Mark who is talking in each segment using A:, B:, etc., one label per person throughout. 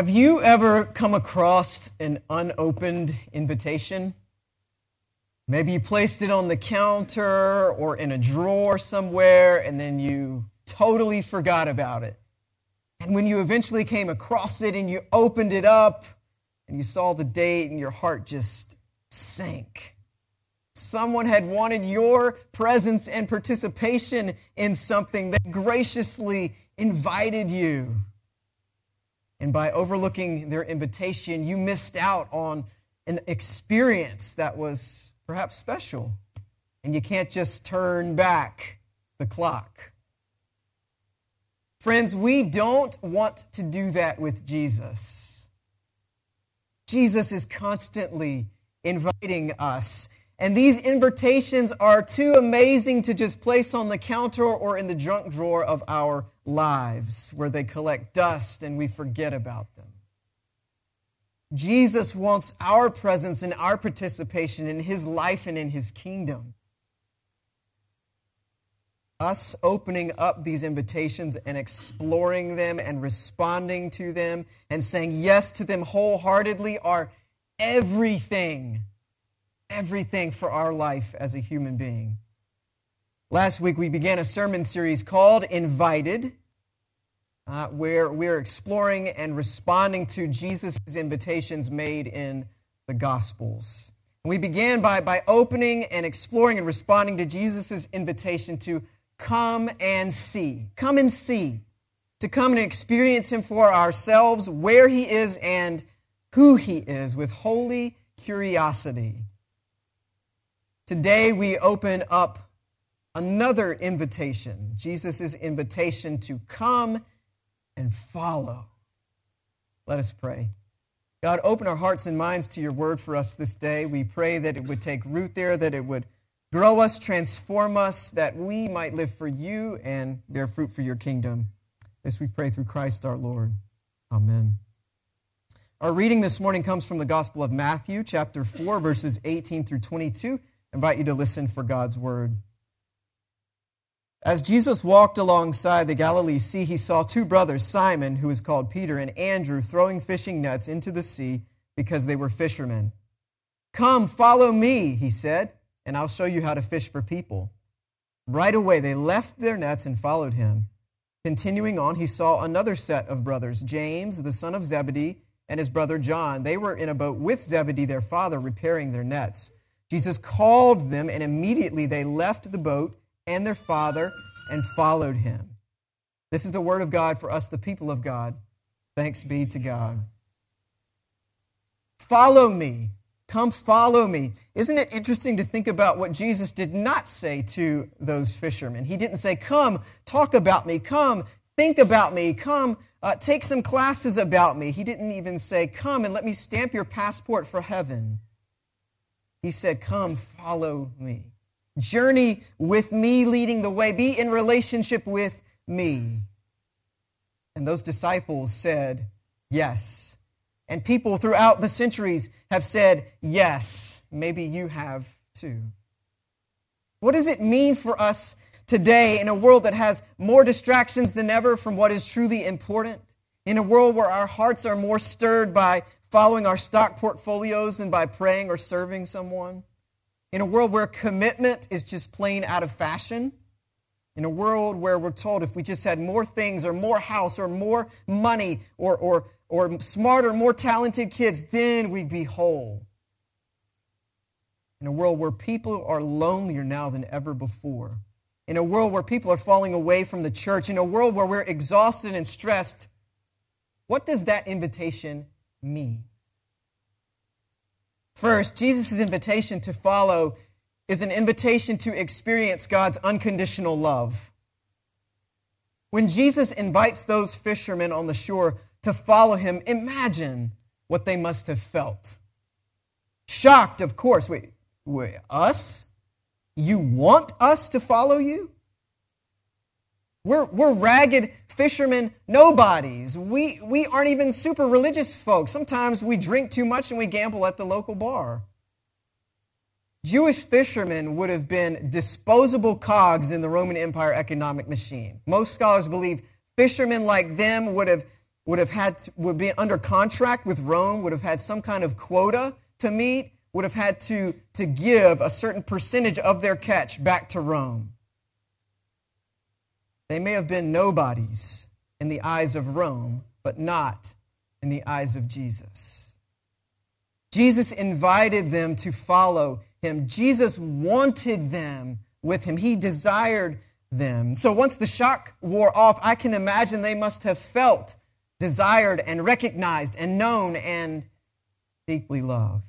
A: Have you ever come across an unopened invitation? Maybe you placed it on the counter or in a drawer somewhere and then you totally forgot about it. And when you eventually came across it and you opened it up and you saw the date and your heart just sank. Someone had wanted your presence and participation in something that graciously invited you. And by overlooking their invitation, you missed out on an experience that was perhaps special. And you can't just turn back the clock. Friends, we don't want to do that with Jesus. Jesus is constantly inviting us. And these invitations are too amazing to just place on the counter or in the junk drawer of our lives where they collect dust and we forget about them. Jesus wants our presence and our participation in his life and in his kingdom. Us opening up these invitations and exploring them and responding to them and saying yes to them wholeheartedly are everything, everything for our life as a human being. Last week we began a sermon series called Invited uh, where we're exploring and responding to Jesus' invitations made in the Gospels. We began by, by opening and exploring and responding to Jesus' invitation to come and see. Come and see. To come and experience Him for ourselves, where He is and who He is, with holy curiosity. Today we open up another invitation Jesus' invitation to come and follow. Let us pray. God, open our hearts and minds to your word for us this day. We pray that it would take root there, that it would grow us, transform us, that we might live for you and bear fruit for your kingdom. This we pray through Christ our Lord. Amen. Our reading this morning comes from the Gospel of Matthew, chapter 4, verses 18 through 22. Invite you to listen for God's word. As Jesus walked alongside the Galilee Sea, he saw two brothers, Simon, who is called Peter, and Andrew, throwing fishing nets into the sea because they were fishermen. Come, follow me, he said, and I'll show you how to fish for people. Right away, they left their nets and followed him. Continuing on, he saw another set of brothers, James, the son of Zebedee, and his brother John. They were in a boat with Zebedee, their father, repairing their nets. Jesus called them, and immediately they left the boat and their father and followed him. This is the word of God for us, the people of God. Thanks be to God. Follow me. Come follow me. Isn't it interesting to think about what Jesus did not say to those fishermen? He didn't say, Come, talk about me. Come, think about me. Come, uh, take some classes about me. He didn't even say, Come and let me stamp your passport for heaven. He said, Come, follow me. Journey with me leading the way. Be in relationship with me. And those disciples said, Yes. And people throughout the centuries have said, Yes. Maybe you have too. What does it mean for us today in a world that has more distractions than ever from what is truly important? In a world where our hearts are more stirred by following our stock portfolios than by praying or serving someone? in a world where commitment is just plain out of fashion, in a world where we're told if we just had more things or more house or more money or, or, or smarter, more talented kids, then we'd be whole. In a world where people are lonelier now than ever before. In a world where people are falling away from the church. In a world where we're exhausted and stressed. What does that invitation mean? First, Jesus' invitation to follow is an invitation to experience God's unconditional love. When Jesus invites those fishermen on the shore to follow him, imagine what they must have felt. Shocked, of course. Wait, wait, us? You want us to follow you? We're, we're ragged fishermen nobodies. We, we aren't even super religious folks. Sometimes we drink too much and we gamble at the local bar. Jewish fishermen would have been disposable cogs in the Roman Empire economic machine. Most scholars believe fishermen like them would have would have had to, would be under contract with Rome, would have had some kind of quota to meet, would have had to, to give a certain percentage of their catch back to Rome. They may have been nobodies in the eyes of Rome, but not in the eyes of Jesus. Jesus invited them to follow him. Jesus wanted them with him. He desired them. So once the shock wore off, I can imagine they must have felt desired and recognized and known and deeply loved.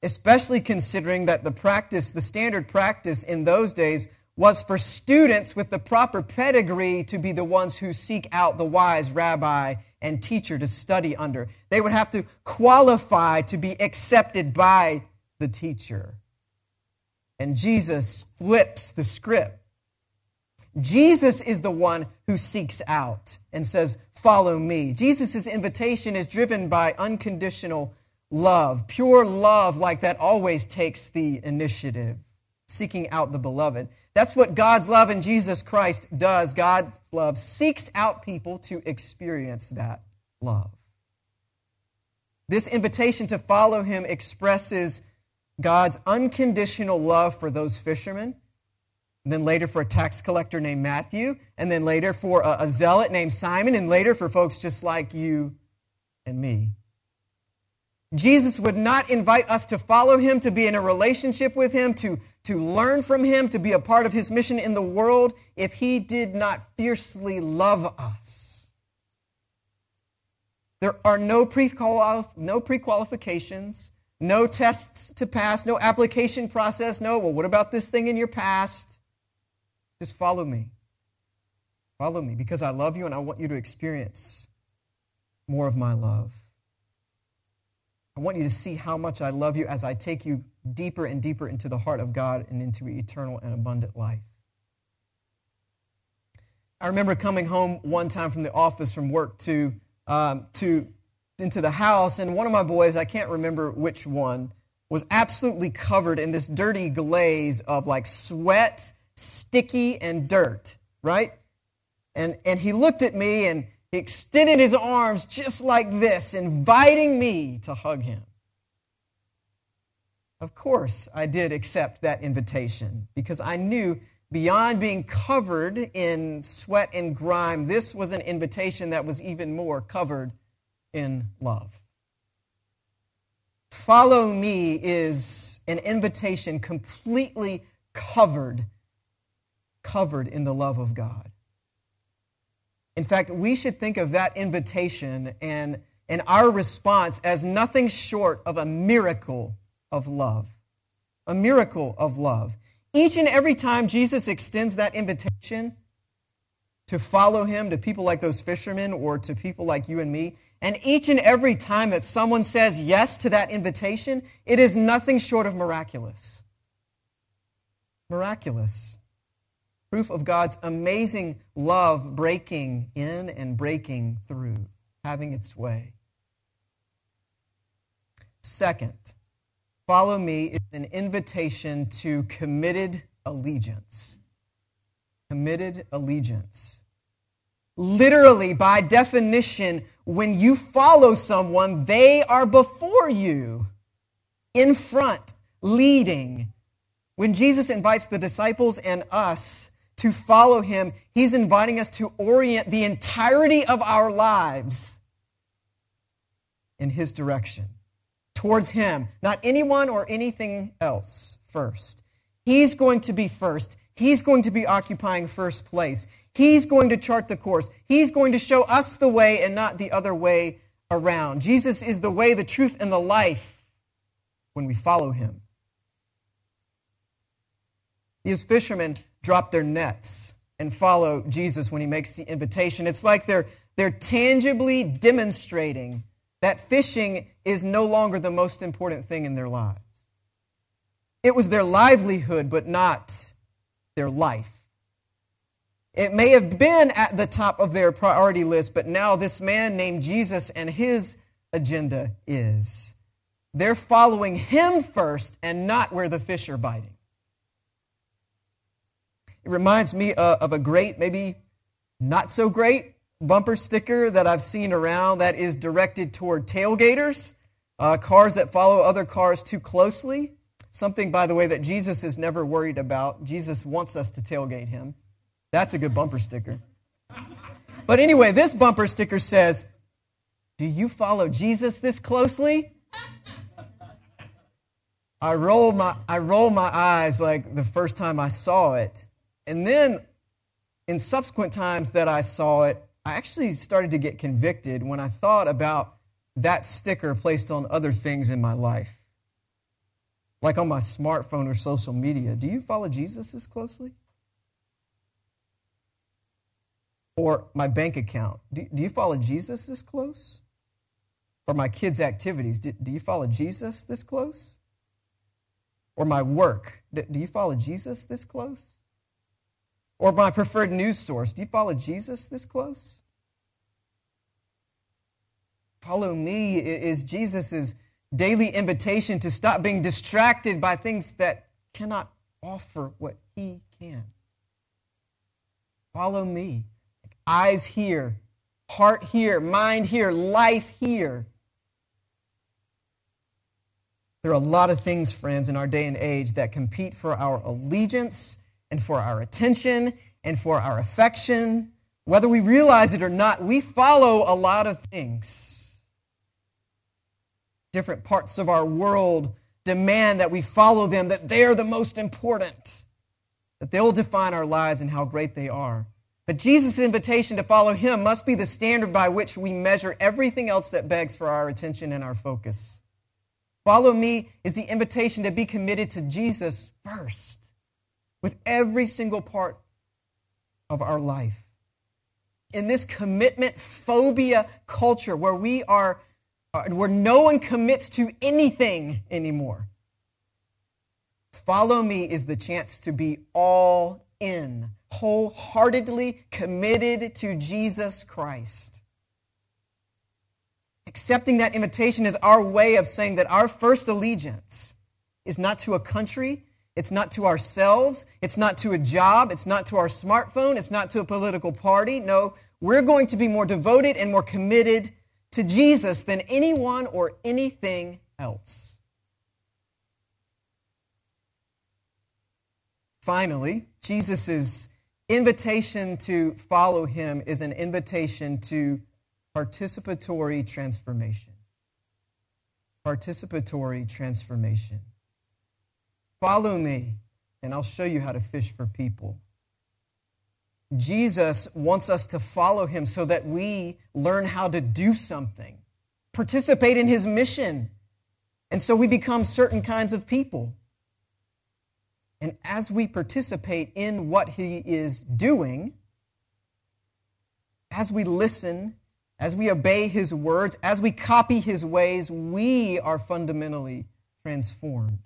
A: Especially considering that the practice, the standard practice in those days, was for students with the proper pedigree to be the ones who seek out the wise rabbi and teacher to study under. They would have to qualify to be accepted by the teacher. And Jesus flips the script. Jesus is the one who seeks out and says, Follow me. Jesus' invitation is driven by unconditional love. Pure love, like that, always takes the initiative, seeking out the beloved. That's what God's love in Jesus Christ does. God's love seeks out people to experience that love. This invitation to follow him expresses God's unconditional love for those fishermen, then later for a tax collector named Matthew, and then later for a, a zealot named Simon, and later for folks just like you and me. Jesus would not invite us to follow him, to be in a relationship with him, to, to learn from him, to be a part of his mission in the world if he did not fiercely love us. There are no pre-qualif- no pre-qualifications, no tests to pass, no application process, no, well, what about this thing in your past? Just follow me. Follow me because I love you and I want you to experience more of my love. I want you to see how much I love you as I take you deeper and deeper into the heart of God and into eternal and abundant life. I remember coming home one time from the office from work to, um, to into the house, and one of my boys, I can't remember which one, was absolutely covered in this dirty glaze of like sweat, sticky, and dirt, right? And, and he looked at me and he extended his arms just like this, inviting me to hug him. Of course, I did accept that invitation because I knew beyond being covered in sweat and grime, this was an invitation that was even more covered in love. Follow me is an invitation completely covered, covered in the love of God. In fact, we should think of that invitation and, and our response as nothing short of a miracle of love. A miracle of love. Each and every time Jesus extends that invitation to follow him to people like those fishermen or to people like you and me, and each and every time that someone says yes to that invitation, it is nothing short of miraculous. Miraculous. Proof of God's amazing love breaking in and breaking through, having its way. Second, follow me is an invitation to committed allegiance. Committed allegiance. Literally, by definition, when you follow someone, they are before you, in front, leading. When Jesus invites the disciples and us to follow him, he's inviting us to orient the entirety of our lives in his direction, towards him, not anyone or anything else first. He's going to be first. He's going to be occupying first place. He's going to chart the course. He's going to show us the way and not the other way around. Jesus is the way, the truth, and the life when we follow him. These fishermen drop their nets and follow Jesus when he makes the invitation. It's like they're, they're tangibly demonstrating that fishing is no longer the most important thing in their lives. It was their livelihood, but not their life. It may have been at the top of their priority list, but now this man named Jesus and his agenda is. They're following him first and not where the fish are biting. It reminds me uh, of a great, maybe not so great bumper sticker that I've seen around that is directed toward tailgaters, uh, cars that follow other cars too closely. Something, by the way, that Jesus is never worried about. Jesus wants us to tailgate him. That's a good bumper sticker. But anyway, this bumper sticker says, Do you follow Jesus this closely? I roll my I roll my eyes like the first time I saw it. And then in subsequent times that I saw it, I actually started to get convicted when I thought about that sticker placed on other things in my life. Like on my smartphone or social media. Do you follow Jesus this closely? Or my bank account. Do, do you follow Jesus this close? Or my kids' activities. Do, do you follow Jesus this close? Or my work. Do, do you follow Jesus this close? Or my preferred news source. Do you follow Jesus this close? Follow me is Jesus' daily invitation to stop being distracted by things that cannot offer what he can. Follow me. Eyes here, heart here, mind here, life here. There are a lot of things, friends, in our day and age that compete for our allegiance and for our attention and for our affection. Whether we realize it or not, we follow a lot of things. Different parts of our world demand that we follow them, that they're the most important, that they'll define our lives and how great they are. But Jesus' invitation to follow him must be the standard by which we measure everything else that begs for our attention and our focus. Follow me is the invitation to be committed to Jesus first with every single part of our life. In this commitment phobia culture where we are, uh, where no one commits to anything anymore, follow me is the chance to be all in, wholeheartedly committed to Jesus Christ. Accepting that invitation is our way of saying that our first allegiance is not to a country, it's not to ourselves. It's not to a job. It's not to our smartphone. It's not to a political party. No, we're going to be more devoted and more committed to Jesus than anyone or anything else. Finally, Jesus' invitation to follow him is an invitation to participatory transformation. Participatory transformation. Follow me, and I'll show you how to fish for people. Jesus wants us to follow him so that we learn how to do something, participate in his mission. And so we become certain kinds of people. And as we participate in what he is doing, as we listen, as we obey his words, as we copy his ways, we are fundamentally transformed.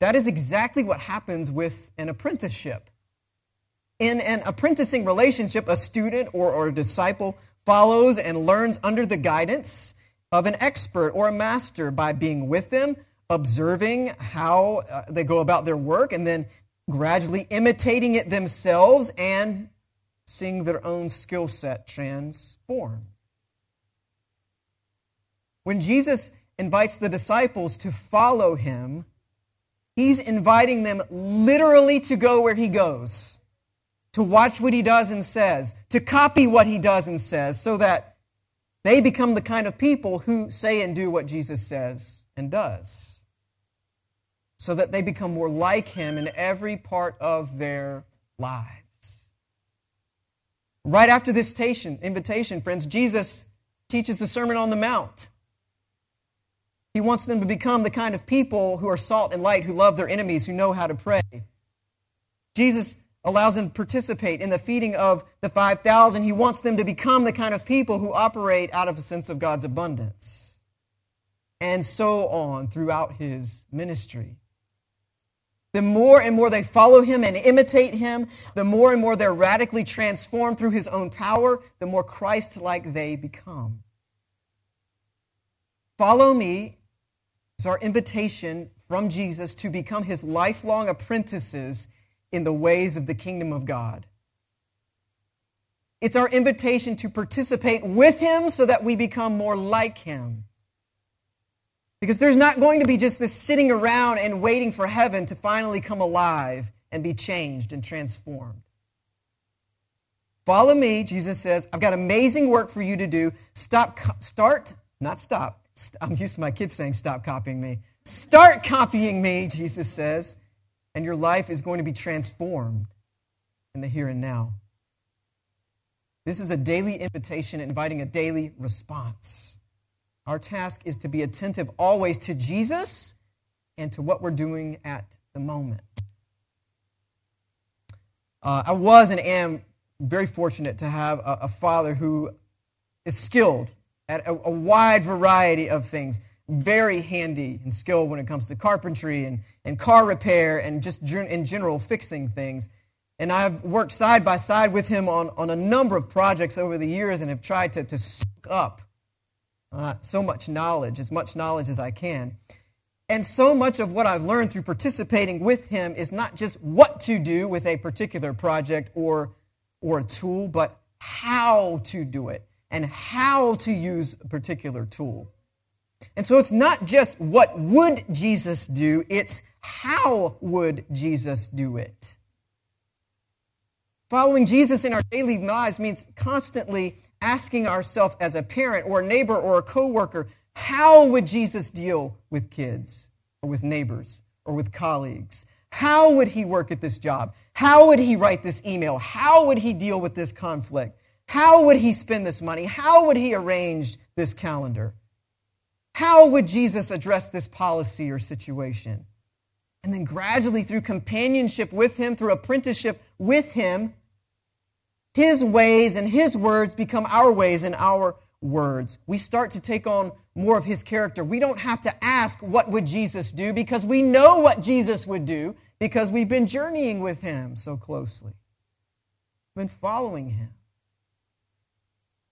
A: That is exactly what happens with an apprenticeship. In an apprenticing relationship, a student or, or a disciple follows and learns under the guidance of an expert or a master by being with them, observing how uh, they go about their work, and then gradually imitating it themselves and seeing their own skill set transform. When Jesus invites the disciples to follow him, He's inviting them literally to go where he goes, to watch what he does and says, to copy what he does and says, so that they become the kind of people who say and do what Jesus says and does. So that they become more like him in every part of their lives. Right after this invitation, friends, Jesus teaches the Sermon on the Mount. He wants them to become the kind of people who are salt and light, who love their enemies, who know how to pray. Jesus allows them to participate in the feeding of the 5,000. He wants them to become the kind of people who operate out of a sense of God's abundance. And so on throughout his ministry. The more and more they follow him and imitate him, the more and more they're radically transformed through his own power, the more Christ like they become. Follow me is our invitation from Jesus to become his lifelong apprentices in the ways of the kingdom of God. It's our invitation to participate with Him so that we become more like Him. Because there's not going to be just this sitting around and waiting for heaven to finally come alive and be changed and transformed. Follow me, Jesus says. I've got amazing work for you to do. Stop, start, not stop. I'm used to my kids saying, stop copying me. Start copying me, Jesus says, and your life is going to be transformed in the here and now. This is a daily invitation inviting a daily response. Our task is to be attentive always to Jesus and to what we're doing at the moment. Uh, I was and am very fortunate to have a, a father who is skilled at a, a, wide variety of things, very handy and skilled when it comes to carpentry and, and car repair and just in general fixing things. And I've worked side by side with him on, on a number of projects over the years and have tried to, to soak up uh, so much knowledge, as much knowledge as I can. And so much of what I've learned through participating with him is not just what to do with a particular project or, or a tool, but how to do it and how to use a particular tool. And so it's not just what would Jesus do, it's how would Jesus do it. Following Jesus in our daily lives means constantly asking ourselves as a parent or a neighbor or a coworker, how would Jesus deal with kids or with neighbors or with colleagues? How would he work at this job? How would he write this email? How would he deal with this conflict? How would he spend this money? How would he arrange this calendar? How would Jesus address this policy or situation? And then gradually, through companionship with him, through apprenticeship with him, his ways and His words become our ways and our words. We start to take on more of His character. We don't have to ask, What would Jesus do? because we know what Jesus would do because we've been journeying with Him so closely, been following Him.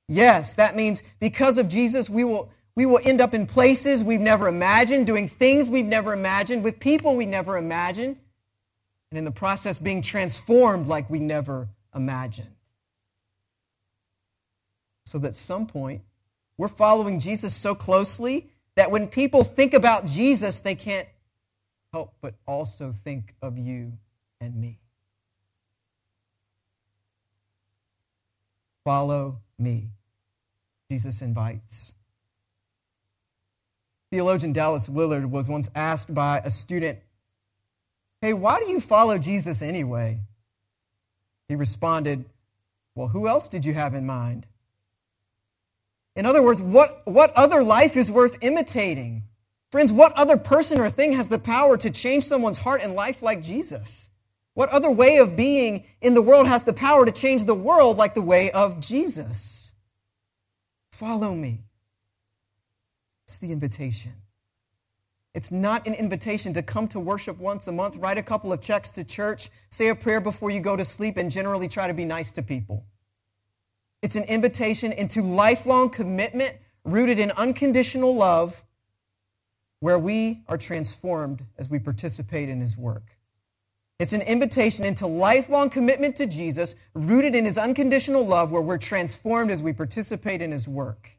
A: Yes, that means because of Jesus, we will, we will end up in places we've never imagined, doing things we've never imagined, with people we never imagined, and in the process being transformed like we never imagined so that at some point we're following Jesus so closely that when people think about Jesus, they can't help but also think of you and me. Follow me, Jesus invites. Theologian Dallas Willard was once asked by a student, Hey, why do you follow Jesus anyway? He responded, Well, who else did you have in mind? In other words, what, what other life is worth imitating? Friends, what other person or thing has the power to change someone's heart and life like Jesus? What other way of being in the world has the power to change the world like the way of Jesus? Follow me. It's the invitation. It's not an invitation to come to worship once a month, write a couple of checks to church, say a prayer before you go to sleep, and generally try to be nice to people. It's an invitation into lifelong commitment rooted in unconditional love where we are transformed as we participate in his work. It's an invitation into lifelong commitment to Jesus rooted in his unconditional love where we're transformed as we participate in his work.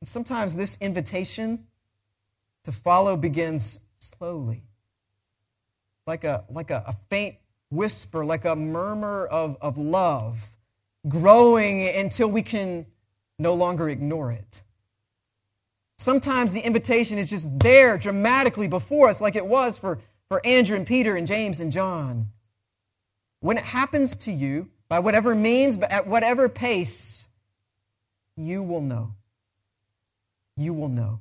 A: And sometimes this invitation to follow begins slowly, like a, like a, a faint whisper, like a murmur of, of love growing until we can no longer ignore it. Sometimes the invitation is just there dramatically before us, like it was for, for Andrew and Peter and James and John. When it happens to you, by whatever means, but at whatever pace, you will know. You will know.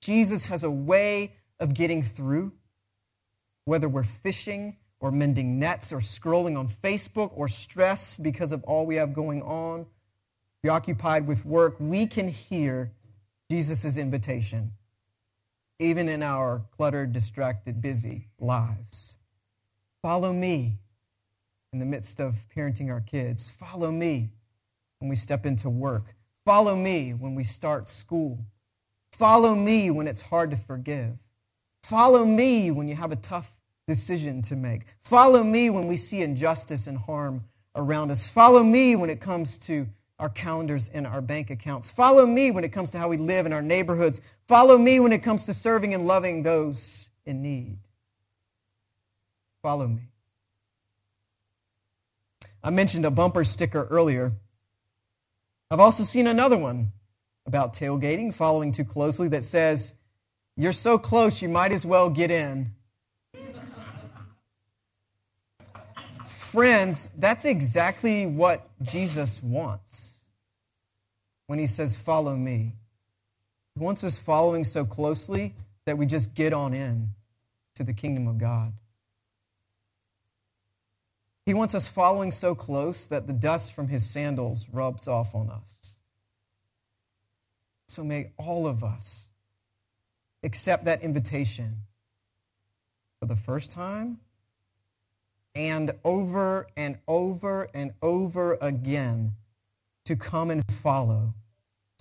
A: Jesus has a way of getting through, whether we're fishing or mending nets or scrolling on Facebook or stress because of all we have going on, preoccupied with work, we can hear Jesus' invitation, even in our cluttered, distracted, busy lives. Follow me in the midst of parenting our kids. Follow me when we step into work. Follow me when we start school. Follow me when it's hard to forgive. Follow me when you have a tough decision to make. Follow me when we see injustice and harm around us. Follow me when it comes to our calendars and our bank accounts. Follow me when it comes to how we live in our neighborhoods. Follow me when it comes to serving and loving those in need. Follow me. I mentioned a bumper sticker earlier. I've also seen another one about tailgating, following too closely, that says, You're so close, you might as well get in. Friends, that's exactly what Jesus wants when he says, Follow me. He wants us following so closely that we just get on in to the kingdom of God. He wants us following so close that the dust from his sandals rubs off on us. So may all of us accept that invitation for the first time and over and over and over again to come and follow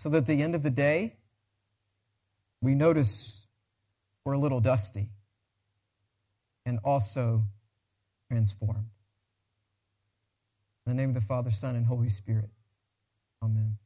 A: so that at the end of the day, we notice we're a little dusty and also transformed. In the name of the Father, Son, and Holy Spirit. Amen.